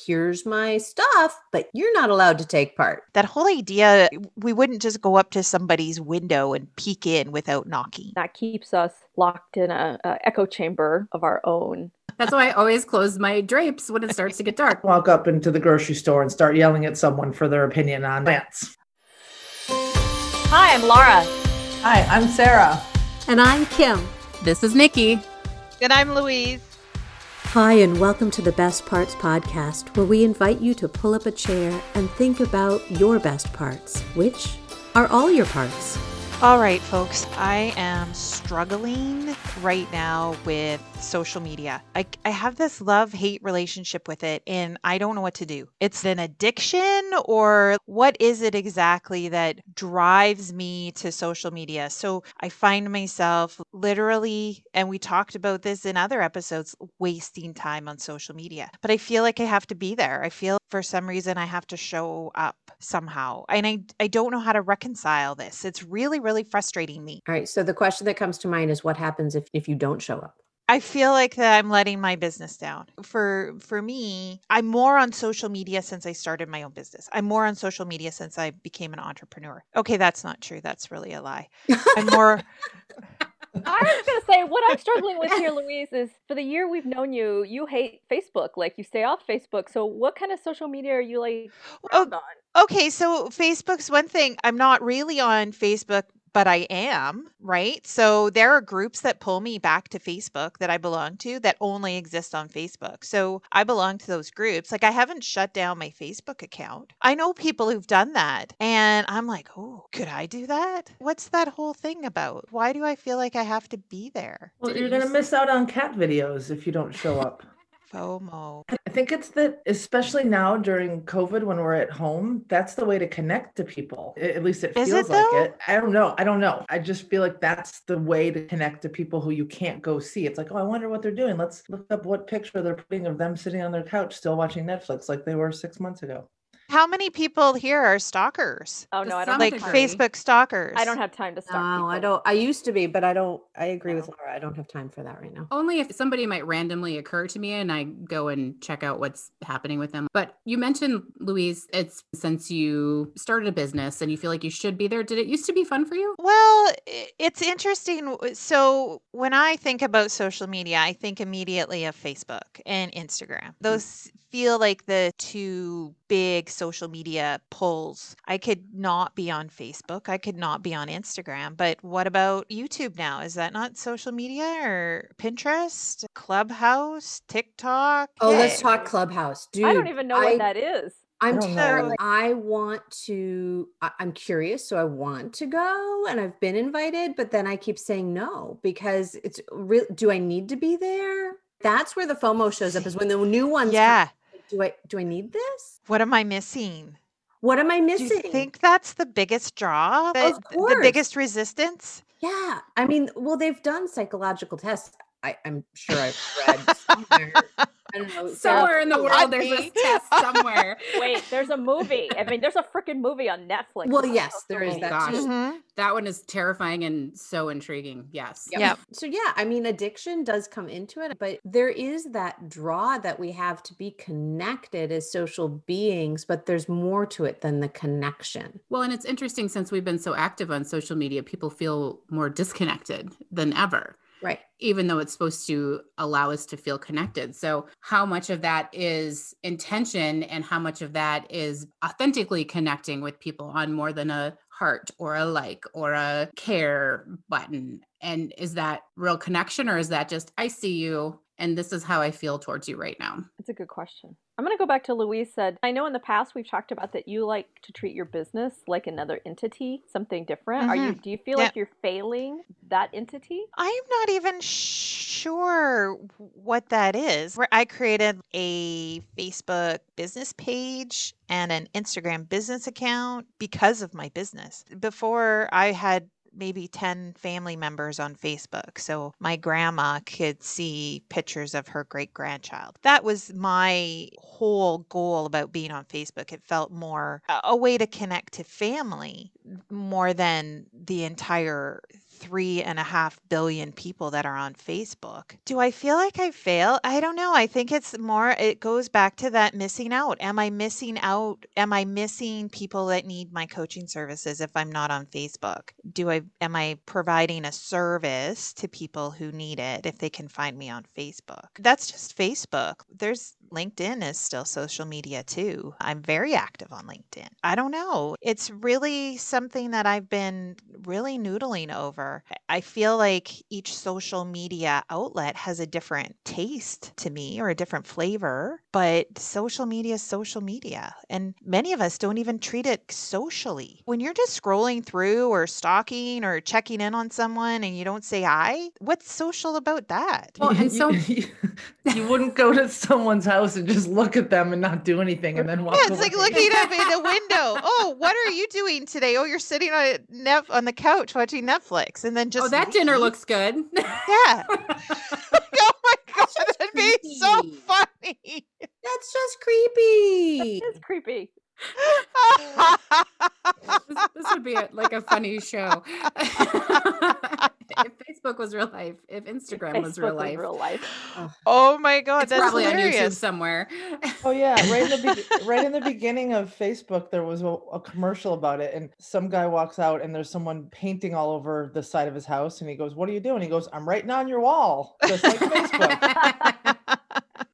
here's my stuff, but you're not allowed to take part. That whole idea, we wouldn't just go up to somebody's window and peek in without knocking. That keeps us locked in a, a echo chamber of our own. That's why I always close my drapes when it starts to get dark. Walk up into the grocery store and start yelling at someone for their opinion on plants. Hi, I'm Laura. Hi, I'm Sarah. And I'm Kim. This is Nikki. And I'm Louise. Hi, and welcome to the Best Parts Podcast, where we invite you to pull up a chair and think about your best parts, which are all your parts. All right, folks, I am struggling right now with social media. I, I have this love hate relationship with it, and I don't know what to do. It's an addiction, or what is it exactly that drives me to social media? So I find myself literally, and we talked about this in other episodes, wasting time on social media. But I feel like I have to be there. I feel for some reason I have to show up somehow. And I, I don't know how to reconcile this. It's really, really frustrating me. All right. So the question that comes to mind is what happens if, if you don't show up? I feel like that I'm letting my business down. For for me, I'm more on social media since I started my own business. I'm more on social media since I became an entrepreneur. Okay, that's not true. That's really a lie. I'm more I was going to say what I'm struggling with here, Louise, is for the year we've known you, you hate Facebook. Like you stay off Facebook. So what kind of social media are you like Oh, on? Okay, so Facebook's one thing. I'm not really on Facebook, but I am, right? So there are groups that pull me back to Facebook that I belong to that only exist on Facebook. So I belong to those groups. Like I haven't shut down my Facebook account. I know people who've done that. And I'm like, oh, could I do that? What's that whole thing about? Why do I feel like I have to be there? Well, Did you're going to miss out on cat videos if you don't show up. FOMO. I think it's that, especially now during COVID when we're at home, that's the way to connect to people. At least it feels it, like though? it. I don't know. I don't know. I just feel like that's the way to connect to people who you can't go see. It's like, oh, I wonder what they're doing. Let's look up what picture they're putting of them sitting on their couch still watching Netflix like they were six months ago. How many people here are stalkers? Oh no, I don't Like degree. Facebook stalkers. I don't have time to stalk No, I don't. I used to be, but I don't. I agree with Laura. I don't have time for that right now. Only if somebody might randomly occur to me and I go and check out what's happening with them. But you mentioned, Louise, it's since you started a business and you feel like you should be there. Did it used to be fun for you? Well, it's interesting. So, when I think about social media, I think immediately of Facebook and Instagram. Hmm. Those feel like the two big social media pulls. I could not be on Facebook. I could not be on Instagram. But what about YouTube now? Is that not social media or Pinterest, Clubhouse, TikTok? Oh, let's talk Clubhouse, dude. I don't even know I- what that is. I'm I don't know terrible. I want to. I, I'm curious, so I want to go, and I've been invited, but then I keep saying no because it's real. Do I need to be there? That's where the FOMO shows up. Is when the new ones. Yeah. like, Do I do I need this? What am I missing? What am I missing? Do you think that's the biggest draw? The, the course. biggest resistance? Yeah, I mean, well, they've done psychological tests. I, I'm sure I've read somewhere. I don't know. Sarah, Somewhere in the world, there's a test somewhere. Wait, there's a movie. I mean, there's a freaking movie on Netflix. Well, yes, there is that gosh. too. Mhm. that one is terrifying and so intriguing. Yes. Yep. So yeah, I mean addiction does come into it, but there is that draw that we have to be connected as social beings, but there's more to it than the connection. Well, and it's interesting since we've been so active on social media, people feel more disconnected than ever. Right. even though it's supposed to allow us to feel connected. So, how much of that is intention and how much of that is authentically connecting with people on more than a heart or a like or a care button? And is that real connection or is that just, I see you and this is how I feel towards you right now? That's a good question. I'm going to go back to Louise said. I know in the past we've talked about that you like to treat your business like another entity, something different. Are you mm-hmm. do you feel Yeah. like you're failing that entity? I'm not even sure what that is. Where I created a Facebook business page and an Instagram business account because of my business. Before I had maybe 10 family members on Facebook so my grandma could see pictures of her great grandchild. That was my whole goal about being on Facebook. It felt more a- way to connect to family more than the entire three and a half billion people that are on Facebook. Do I feel like I fail? I don't know. I think it's more, it goes back to that missing out. Am I missing out? Am I missing people that need my coaching services if I'm not on Facebook? Do I, am I providing a service to people who need it if they can find me on Facebook? That's just Facebook. There's LinkedIn is still social media too. I'm very active on LinkedIn. I don't know. It's really something that I've been really noodling over. I feel like each social media outlet has a different taste to me or a different flavor, but social media is social media. And many of us don't even treat it socially. When you're just scrolling through or stalking or checking in on someone and you don't say hi, what's social about that? Well, and so you, you wouldn't go to someone's house and just look at them and not do anything and then walk Yeah, it's like looking up in the window. Oh, what are you doing today? Oh, you're sitting on a nef- on the couch watching Netflix, and then oh, just oh, that dinner leave. looks good. yeah. oh my god, that'd be so funny. That's just creepy. It's creepy. This, this would be a, like a funny show. if Facebook was real life, if Instagram was real life, real life. oh my god, it's that's probably on YouTube hilarious. somewhere. Oh yeah, right in the be- right in the beginning of Facebook, there was a, a commercial about it, and some guy walks out, and there's someone painting all over the side of his house, and he goes, "What are you doing?" He goes, "I'm writing on your wall, just like Facebook."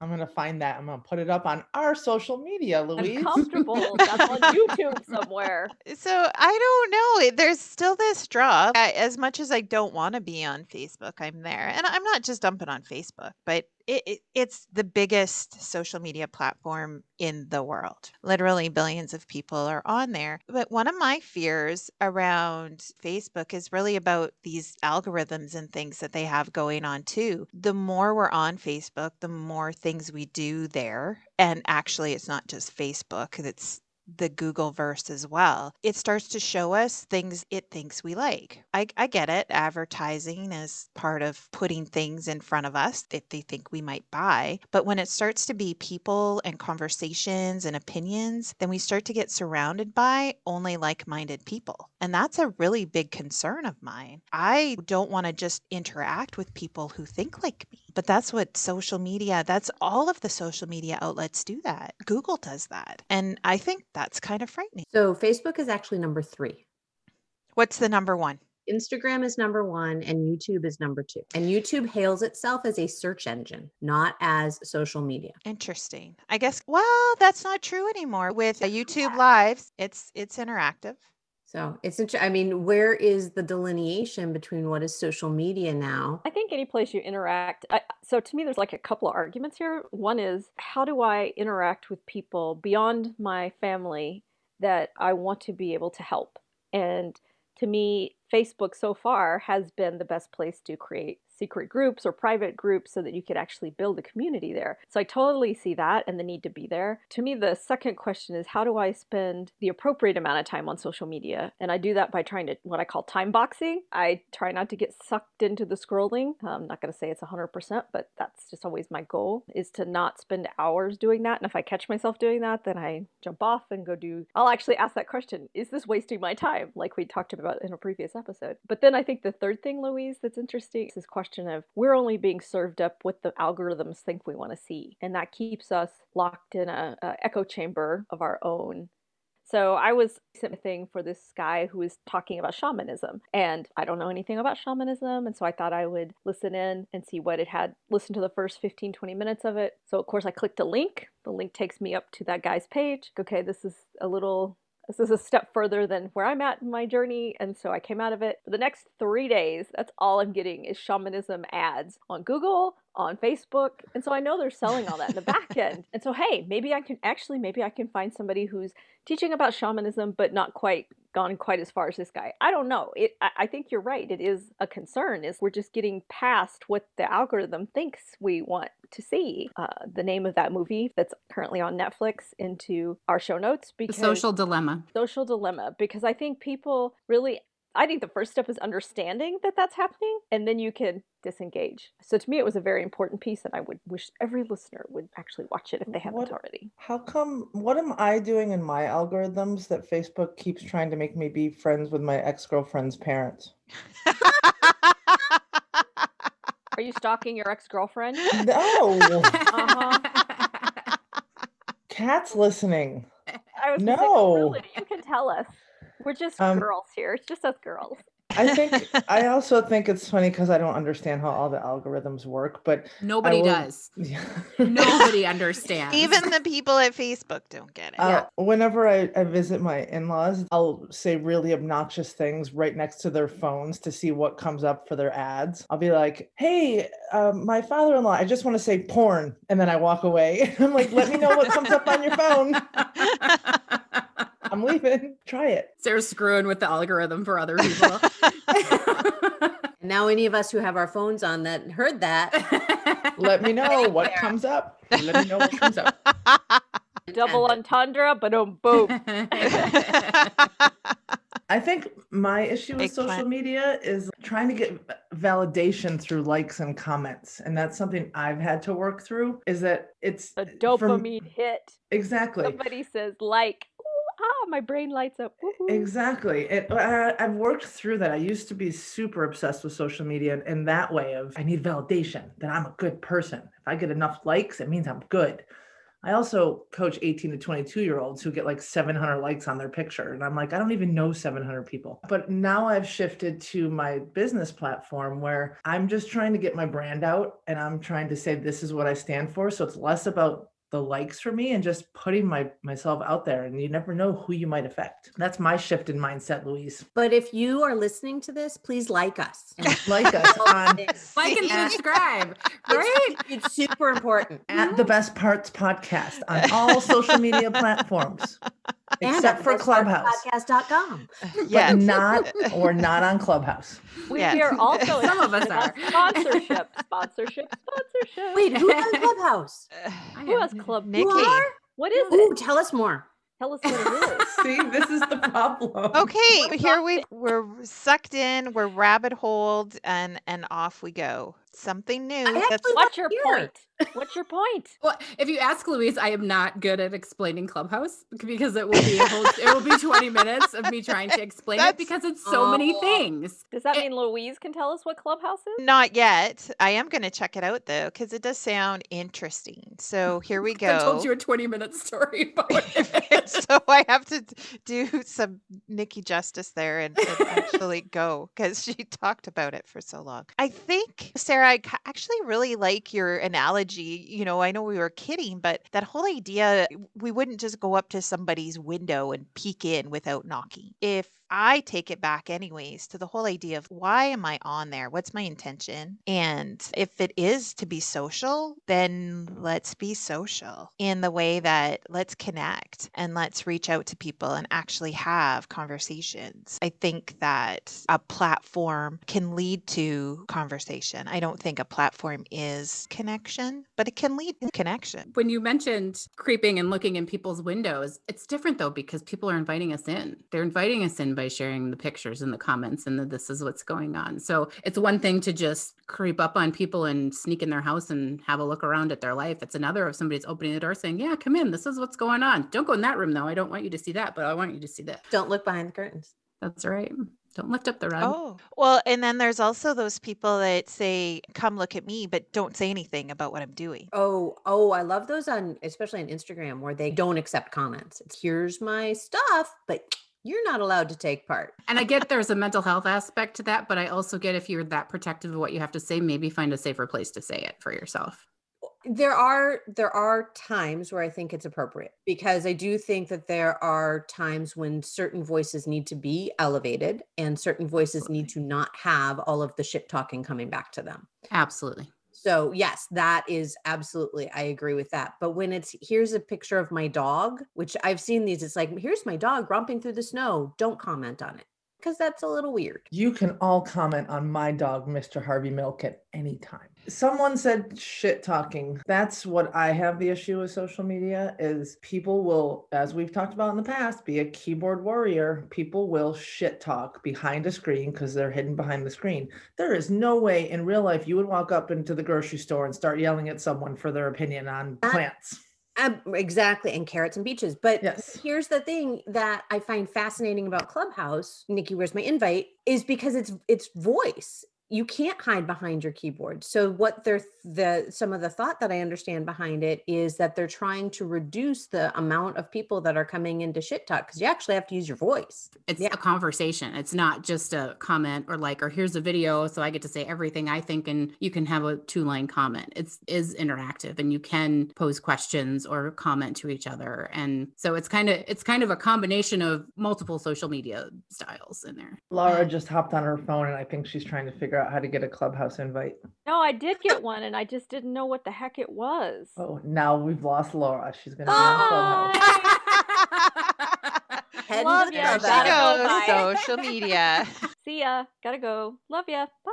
I'm gonna find that. I'm gonna put it up on our social media, Louise. I'm comfortable. That's on YouTube somewhere. So I don't know. There's still this draw. I, as much as I don't want to be on Facebook, I'm there, and I'm not just dumping on Facebook, but it, it, it's the biggest social media platform in the world. Literally billions of people are on there. But one of my fears around Facebook is really about these algorithms and things that they have going on too. The more we're on Facebook, the more things we do there. And actually, it's not just Facebook, it's the Google verse as well. It starts to show us things it thinks we like. I, I get it. Advertising is part of putting things in front of us that they think we might buy. But when it starts to be people and conversations and opinions, then we start to get surrounded by only like minded people. And that's a really big concern of mine. I don't want to just interact with people who think like me. But that's what social media, that's all of the social media outlets do that. Google does that. And I think that's kind of frightening. So Facebook is actually number three. What's the number one? Instagram is number one and YouTube is number two. And YouTube hails itself as a search engine, not as social media. Interesting. I guess well, that's not true anymore. With YouTube Lives, it's it's interactive. So it's, int- I mean, where is the delineation between what is social media now? I think any place you interact. I, so to me, there's like a couple of arguments here. One is how do I interact with people beyond my family that I want to be able to help? And to me, Facebook so far has been the best place to create secret groups or private groups so that you could actually build a community there. So I totally see that and the need to be there. To me, the second question is how do I spend the appropriate amount of time on social media? And I do that by trying to what I call time boxing. I try not to get sucked into the scrolling. I'm not going to say it's 100%, but that's just always my goal is to not spend hours doing that. And if I catch myself doing that, then I jump off and go do I'll actually ask that question, is this wasting my time like we talked about in a previous episode. But then I think the third thing, Louise, that's interesting is this question of we're only being served up what the algorithms think we want to see. And that keeps us locked in a, a echo chamber of our own. So I was sent a thing for this guy who was talking about shamanism. And I don't know anything about shamanism. And so I thought I would listen in and see what it had, listen to the first 15, 20 minutes of it. So of course I clicked a link. The link takes me up to that guy's page. Okay, this is a little this is a step further than where I'm at in my journey. And so I came out of it. For the next three days, that's all I'm getting is shamanism ads on Google, on Facebook. And so I know they're selling all that in the back end. And so, hey, maybe I can actually, maybe I can find somebody who's teaching about shamanism, but not quite gone quite as far as this guy. I don't know. It, I, I think you're right. It is a concern is we're just getting past what the algorithm thinks we want to see. Uh, the name of that movie that's currently on Netflix into our show notes The because social dilemma. social dilemma because I think people really I think the first step is understanding that that's happening, and then you can disengage. So to me, it was a very important piece, and I would wish every listener would actually watch it if they haven't What- already. How come? What am I doing in my algorithms that Facebook keeps trying to make me be friends with my ex girlfriend's parents? Are you stalking your ex girlfriend? No, Uh-huh. Cat's listening. I was gonna say, No. really, you can tell us. We're just Um, girls here. It's just us girls. I think I also think it's funny because I don't understand how all the algorithms work, but Nobody will- does. Nobody understands. Even the people at Facebook don't get it. Uh, whenever I, I visit my in-laws, I'll say really obnoxious things right next to their phones to see what comes up for their ads. I'll be like, "Hey, um, my father-in-law, I just want to say porn," and then I walk away. I'm like, "Let me know what comes up on your phone. I'm leaving. Try it." Sarah's screwing with the algorithm for other people. And now, any of us who have our phones on that heard that, Let me know what There. comes up. Let me know what comes up. Double entendre, but um, boom. I think my issue with Eggplant. social media is trying to get validation through likes and comments. And that's something I've had to work through is that it's A for- dopamine hit. Exactly. Somebody says like, Ooh, ah, my brain lights up. Woohoo. Exactly. It, I, I've worked through that. I used to be super obsessed with social media in that way of I need validation that I'm a good person. If I get enough likes, it means I'm good. I also coach 18 to 22 year olds who get like 700 likes on their picture. And I'm like, I don't even know 700 people. But now I've shifted to my business platform where I'm just trying to get my brand out and I'm trying to say, this is what I stand for. So it's less about the likes for me and just putting my myself out there and you never know who you might affect that's my shift in mindset louise but if you are listening to this, please like us. Like us on like and Yeah. subscribe. It's, Right? it's super important. at the best parts podcast on all social media platforms And except at for clubhouse Podcast.com. yeah. but not we're not on clubhouse We Yes. are also Some of us interested in a are. Sponsorship, sponsorship, sponsorship. Wait, who has Clubhouse? who has club? Nikki. You are? What is Ooh, it? tell us more. Tell us what it is. see this is the problem Okay, here we we're sucked in, we're rabbit holed, and and off we go. Something new. That's What's your Here. point? What's your point? Well, if you ask Louise, I am not good at explaining Clubhouse because it will be a whole, it will be 20 minutes of me trying to explain That's- it because it's so many Oh. things. Does that It- mean Louise can tell us what Clubhouse is? not yet. I am going to check it out though, because it does sound interesting. So here we go. I told you a 20 minute story about it. so I have to do some Nikki justice there and, and actually go because she talked about it for so long. I think, Sarah, I actually really like your analogy. You know, I know we were kidding, but that whole idea we wouldn't just go up to somebody's window and peek in without knocking. If I take it back, anyways, to the whole idea of why am I on there? What's my intention? And if it is to be social, then let's be social in the way that let's connect and let's reach out to people and actually have conversations. I think that a platform can lead to conversation. I don't think a platform is connection, but it can lead to connection. when you mentioned creeping and looking in people's windows, it's different though because people are inviting us in. They're inviting us in by sharing the pictures and the comments and that this is what's going on. So it's one thing to just creep up on people and sneak in their house and have a look around at their life. It's another if somebody's opening the door saying, "Yeah, come in. This is what's going on. Don't go in that room though. I don't want you to see that, but I want you to see this." Don't look behind the curtains. That's right. Don't lift up the rug. Oh, well, and then there's also those people that say, come look at me, but don't say anything about what I'm doing. Oh, oh, I love those on especially on Instagram where they don't accept comments. It's here's my stuff, but you're not allowed to take part. And I get there's a mental health aspect to that, but I also get if you're that protective of what you have to say, maybe find a safer place to say it for yourself. There are there are times where I think it's appropriate because I do think that there are times when certain voices need to be elevated and certain voices need to not have all of the shit talking coming back to them. Absolutely. So, yes, that is absolutely, I agree with that. But when it's here's a picture of my dog, which I've seen these, it's like, here's my dog romping through the snow. Don't comment on it because that's a little weird. you can all comment on my dog mr harvey milk at any time Someone said shit talking. That's what I have the issue with social media is people will, as we've talked about in the past, be a keyboard warrior. People will shit talk behind a screen because they're hidden behind the screen. There is no way in real life you would walk up into the grocery store and start yelling at someone for their opinion on plants. Um, exactly, and carrots and beaches. But Yes. here's the thing that I find fascinating about Clubhouse, Nikki, where's my invite? Is because it's it's voice. You can't hide behind your keyboard. So what they're the some of the thought that I understand behind it is that they're trying to reduce the amount of people that are coming into shit talk because you actually have to use your voice. It's Yeah. a conversation. It's not just a comment or like, or here's a video, so I get to say everything I think, and you can have a two line comment. It's is interactive, and you can pose questions or comment to each other, and so it's kind of it's kind of a combination of multiple social media styles in there. Laura just hopped on her phone and I think she's trying to figure out how to get a clubhouse invite. No, I did get one, and I just didn't know what the heck it was. Oh, now we've lost Laura. She's gonna be on Clubhouse. Ah! Head Love into the ya, There she gotta go, bye. goes, social media. See ya. Gotta go. Love ya. Bye.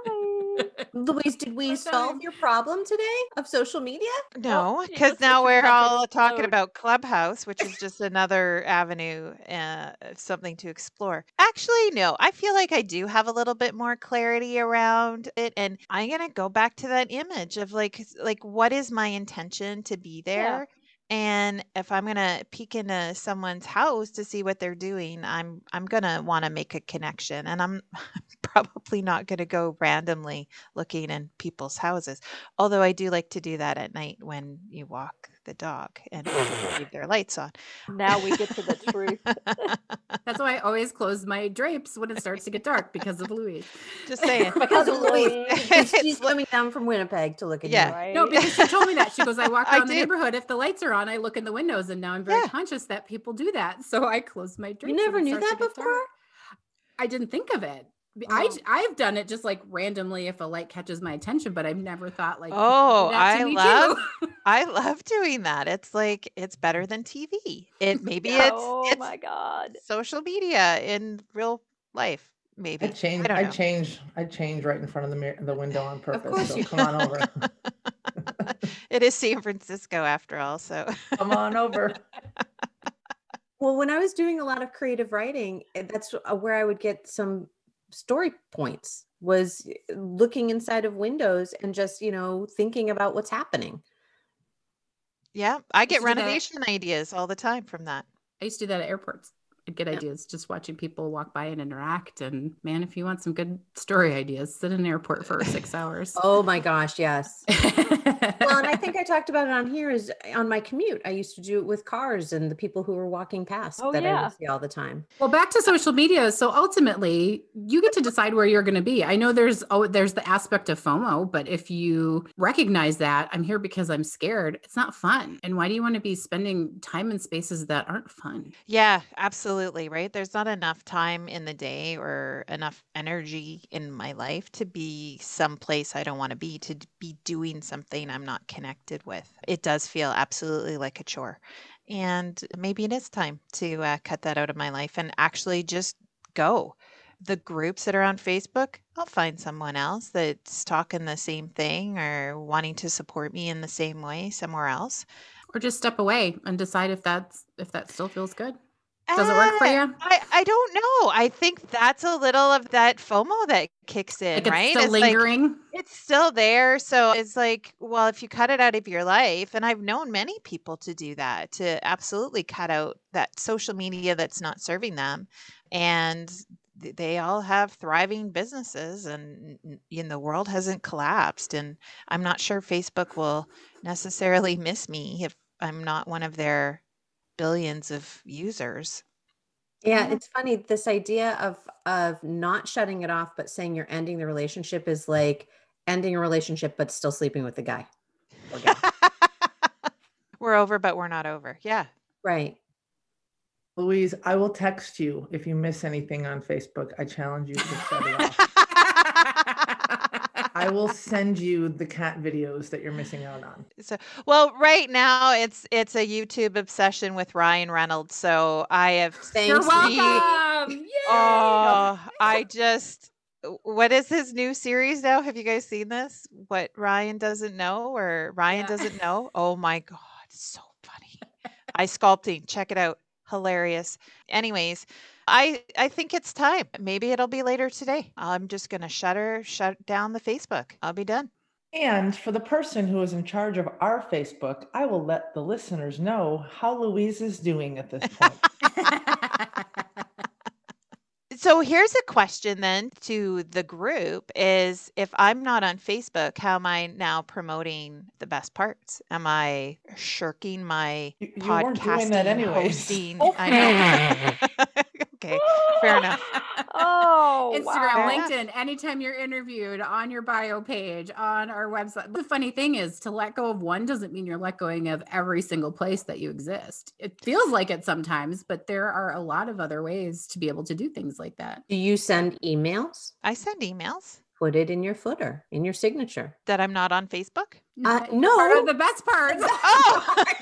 Louise, did we solve your problem today of social media? No, because now we're all talking about Clubhouse, which is just another avenue, uh, something to explore. Actually, no, I feel like I do have a little bit more clarity around it, and I'm gonna go back to that image of like, like what is my intention to be there? And if I'm gonna peek into someone's house to see what they're doing, I'm I'm gonna want to make a connection, and I'm probably not gonna go randomly looking in people's houses. Although I do like to do that at night when you walk the dog and leave their lights on. Now we get to the truth. That's why I always close my drapes when it starts to get dark because of Louise. Just saying. Because of Louise. Louise. She's coming down from Winnipeg to look at Yeah. you. Right? No, because she told me that. She goes, I walk I around the neighborhood. If the lights are on, I look in the windows, and now I'm very Yeah. conscious that people do that. So I close my drapes. You never knew that get dark. before? I didn't think of it. B- I Oh. j- I've done it just like randomly if a light catches my attention, but I've never thought like Oh, that to I me love too. I love doing that. It's like it's better than TV. It maybe oh it's my god. social media in real life. Maybe I change. don't I, change. I change right in front of the mirror, the window on purpose. course so you come on over. it is San Francisco after all. So come on over. Well, when I was doing a lot of creative writing, eh, that's uh, where I would get some story points was eh, looking inside of windows and just, you know, thinking about what's happening. yeah, I get Used that. renovation ideas all the time from that. I used to do that at airports. I'd get Yeah. ideas just watching people walk by and interact. And man, if you want some good story ideas, sit in an airport for six hours. Oh my gosh, yes. well, Well, and I think I talked about it on here is on my commute. I used to do it with cars and the people who were walking past Oh, that I yeah. would see all the time. Well, back to social media. So ultimately, you get to decide where you're going to be. I know there's oh, there's the aspect of FOMO, but if you recognize that I'm here because I'm scared, it's not fun. And why do you want to be spending time in spaces that aren't fun? Yeah, absolutely. Absolutely, right. There's not enough time in the day or enough energy in my life to be someplace I don't want to be, to be doing something I'm not connected with. It does feel absolutely like a chore. And maybe it is time to uh, cut that out of my life and actually just go. The groups that are on Facebook, I'll find someone else that's talking the same thing or wanting to support me in the same way somewhere else. Or just step away and decide if that's if that still feels good. Does it work for Uh, you? I, I don't know. I think that's a little of that FOMO that kicks in, Like it's right? still It's like lingering. it's still there. So it's like, well, if you cut it out of your life, and I've known many people to do that, to absolutely cut out that social media that's not serving them. And they all have thriving businesses and n- n- the world hasn't collapsed. And I'm not sure Facebook will necessarily miss me if I'm not one of their billions of users. Yeah, it's funny. This idea of of not shutting it off, but saying you're ending the relationship is like ending a relationship, but still sleeping with the guy. we're over, but we're not over. Yeah. right. Louise, I will text you if you miss anything on Facebook. I challenge you to shut it off. I will send you the cat videos that you're missing out on. so, well, right now it's it's a YouTube obsession with Ryan Reynolds. So I have Thanks. You're welcome. Yay! Oh, I just what is his new series now? Have you guys seen this? What Ryan doesn't know or Ryan Yeah. doesn't know? Oh my god, so funny. Ice sculpting, check it out. Hilarious. Anyways, I I think it's time. Maybe it'll be later today. I'm just gonna shutter shut down the Facebook. I'll be done. And for the person who is in charge of our Facebook, I will let the listeners know how Louise is doing at this point. So here's a question then to the group is if I'm not on Facebook, how am I now promoting the best parts? Am I shirking my You, you podcasting weren't doing that anyways. hosting? I know. okay, fair enough. Oh, Instagram, wow. LinkedIn, anytime you're interviewed on your bio page, on our website. The funny thing is to let go of one doesn't mean you're let going of every single place that you exist. It feels like it sometimes, but there are a lot of other ways to be able to do things like that. Do you send emails? I send emails Put it in your footer, in your signature. that I'm not on Facebook. Uh, Part no. of the best part. Oh,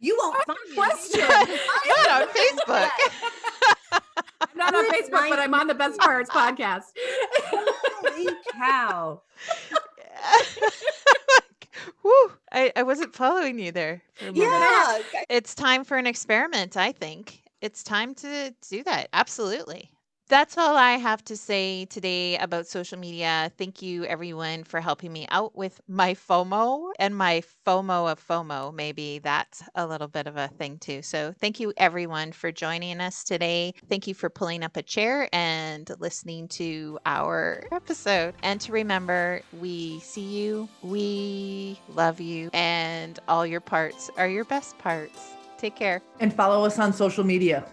You won't What find a me. question. not on Facebook. I'm not on Good Facebook, but I'm on the Best Parts podcast. Holy cow. Woo, I, I wasn't following you there. for a. Yeah. It's time for an experiment, I think. It's time to do that. Absolutely. That's all I have to say today about social media. Thank you, everyone, for helping me out with my FOMO and my FOMO of FOMO. Maybe that's a little bit of a thing, too. So, thank you, everyone, for joining us today. Thank you for pulling up a chair and listening to our episode. And to remember, we see you, we love you, and all your parts are your best parts. Take care. and follow us on social media.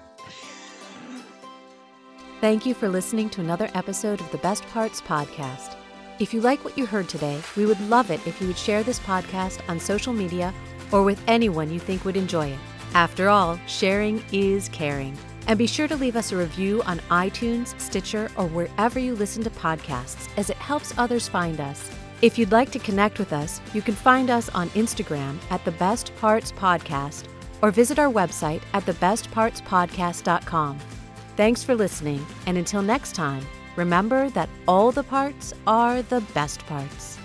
Thank you for listening to another episode of the Best Parts Podcast. If you like what you heard today, we would love it if you would share this podcast on social media or with anyone you think would enjoy it. After all, sharing is caring. And be sure to leave us a review on iTunes, Stitcher, or wherever you listen to podcasts, as it helps others find us. If you'd like to connect with us, you can find us on Instagram at the Best Parts Podcast or visit our website at thebestpartspodcast.com. Thanks for listening, and until next time, remember that all the parts are the best parts.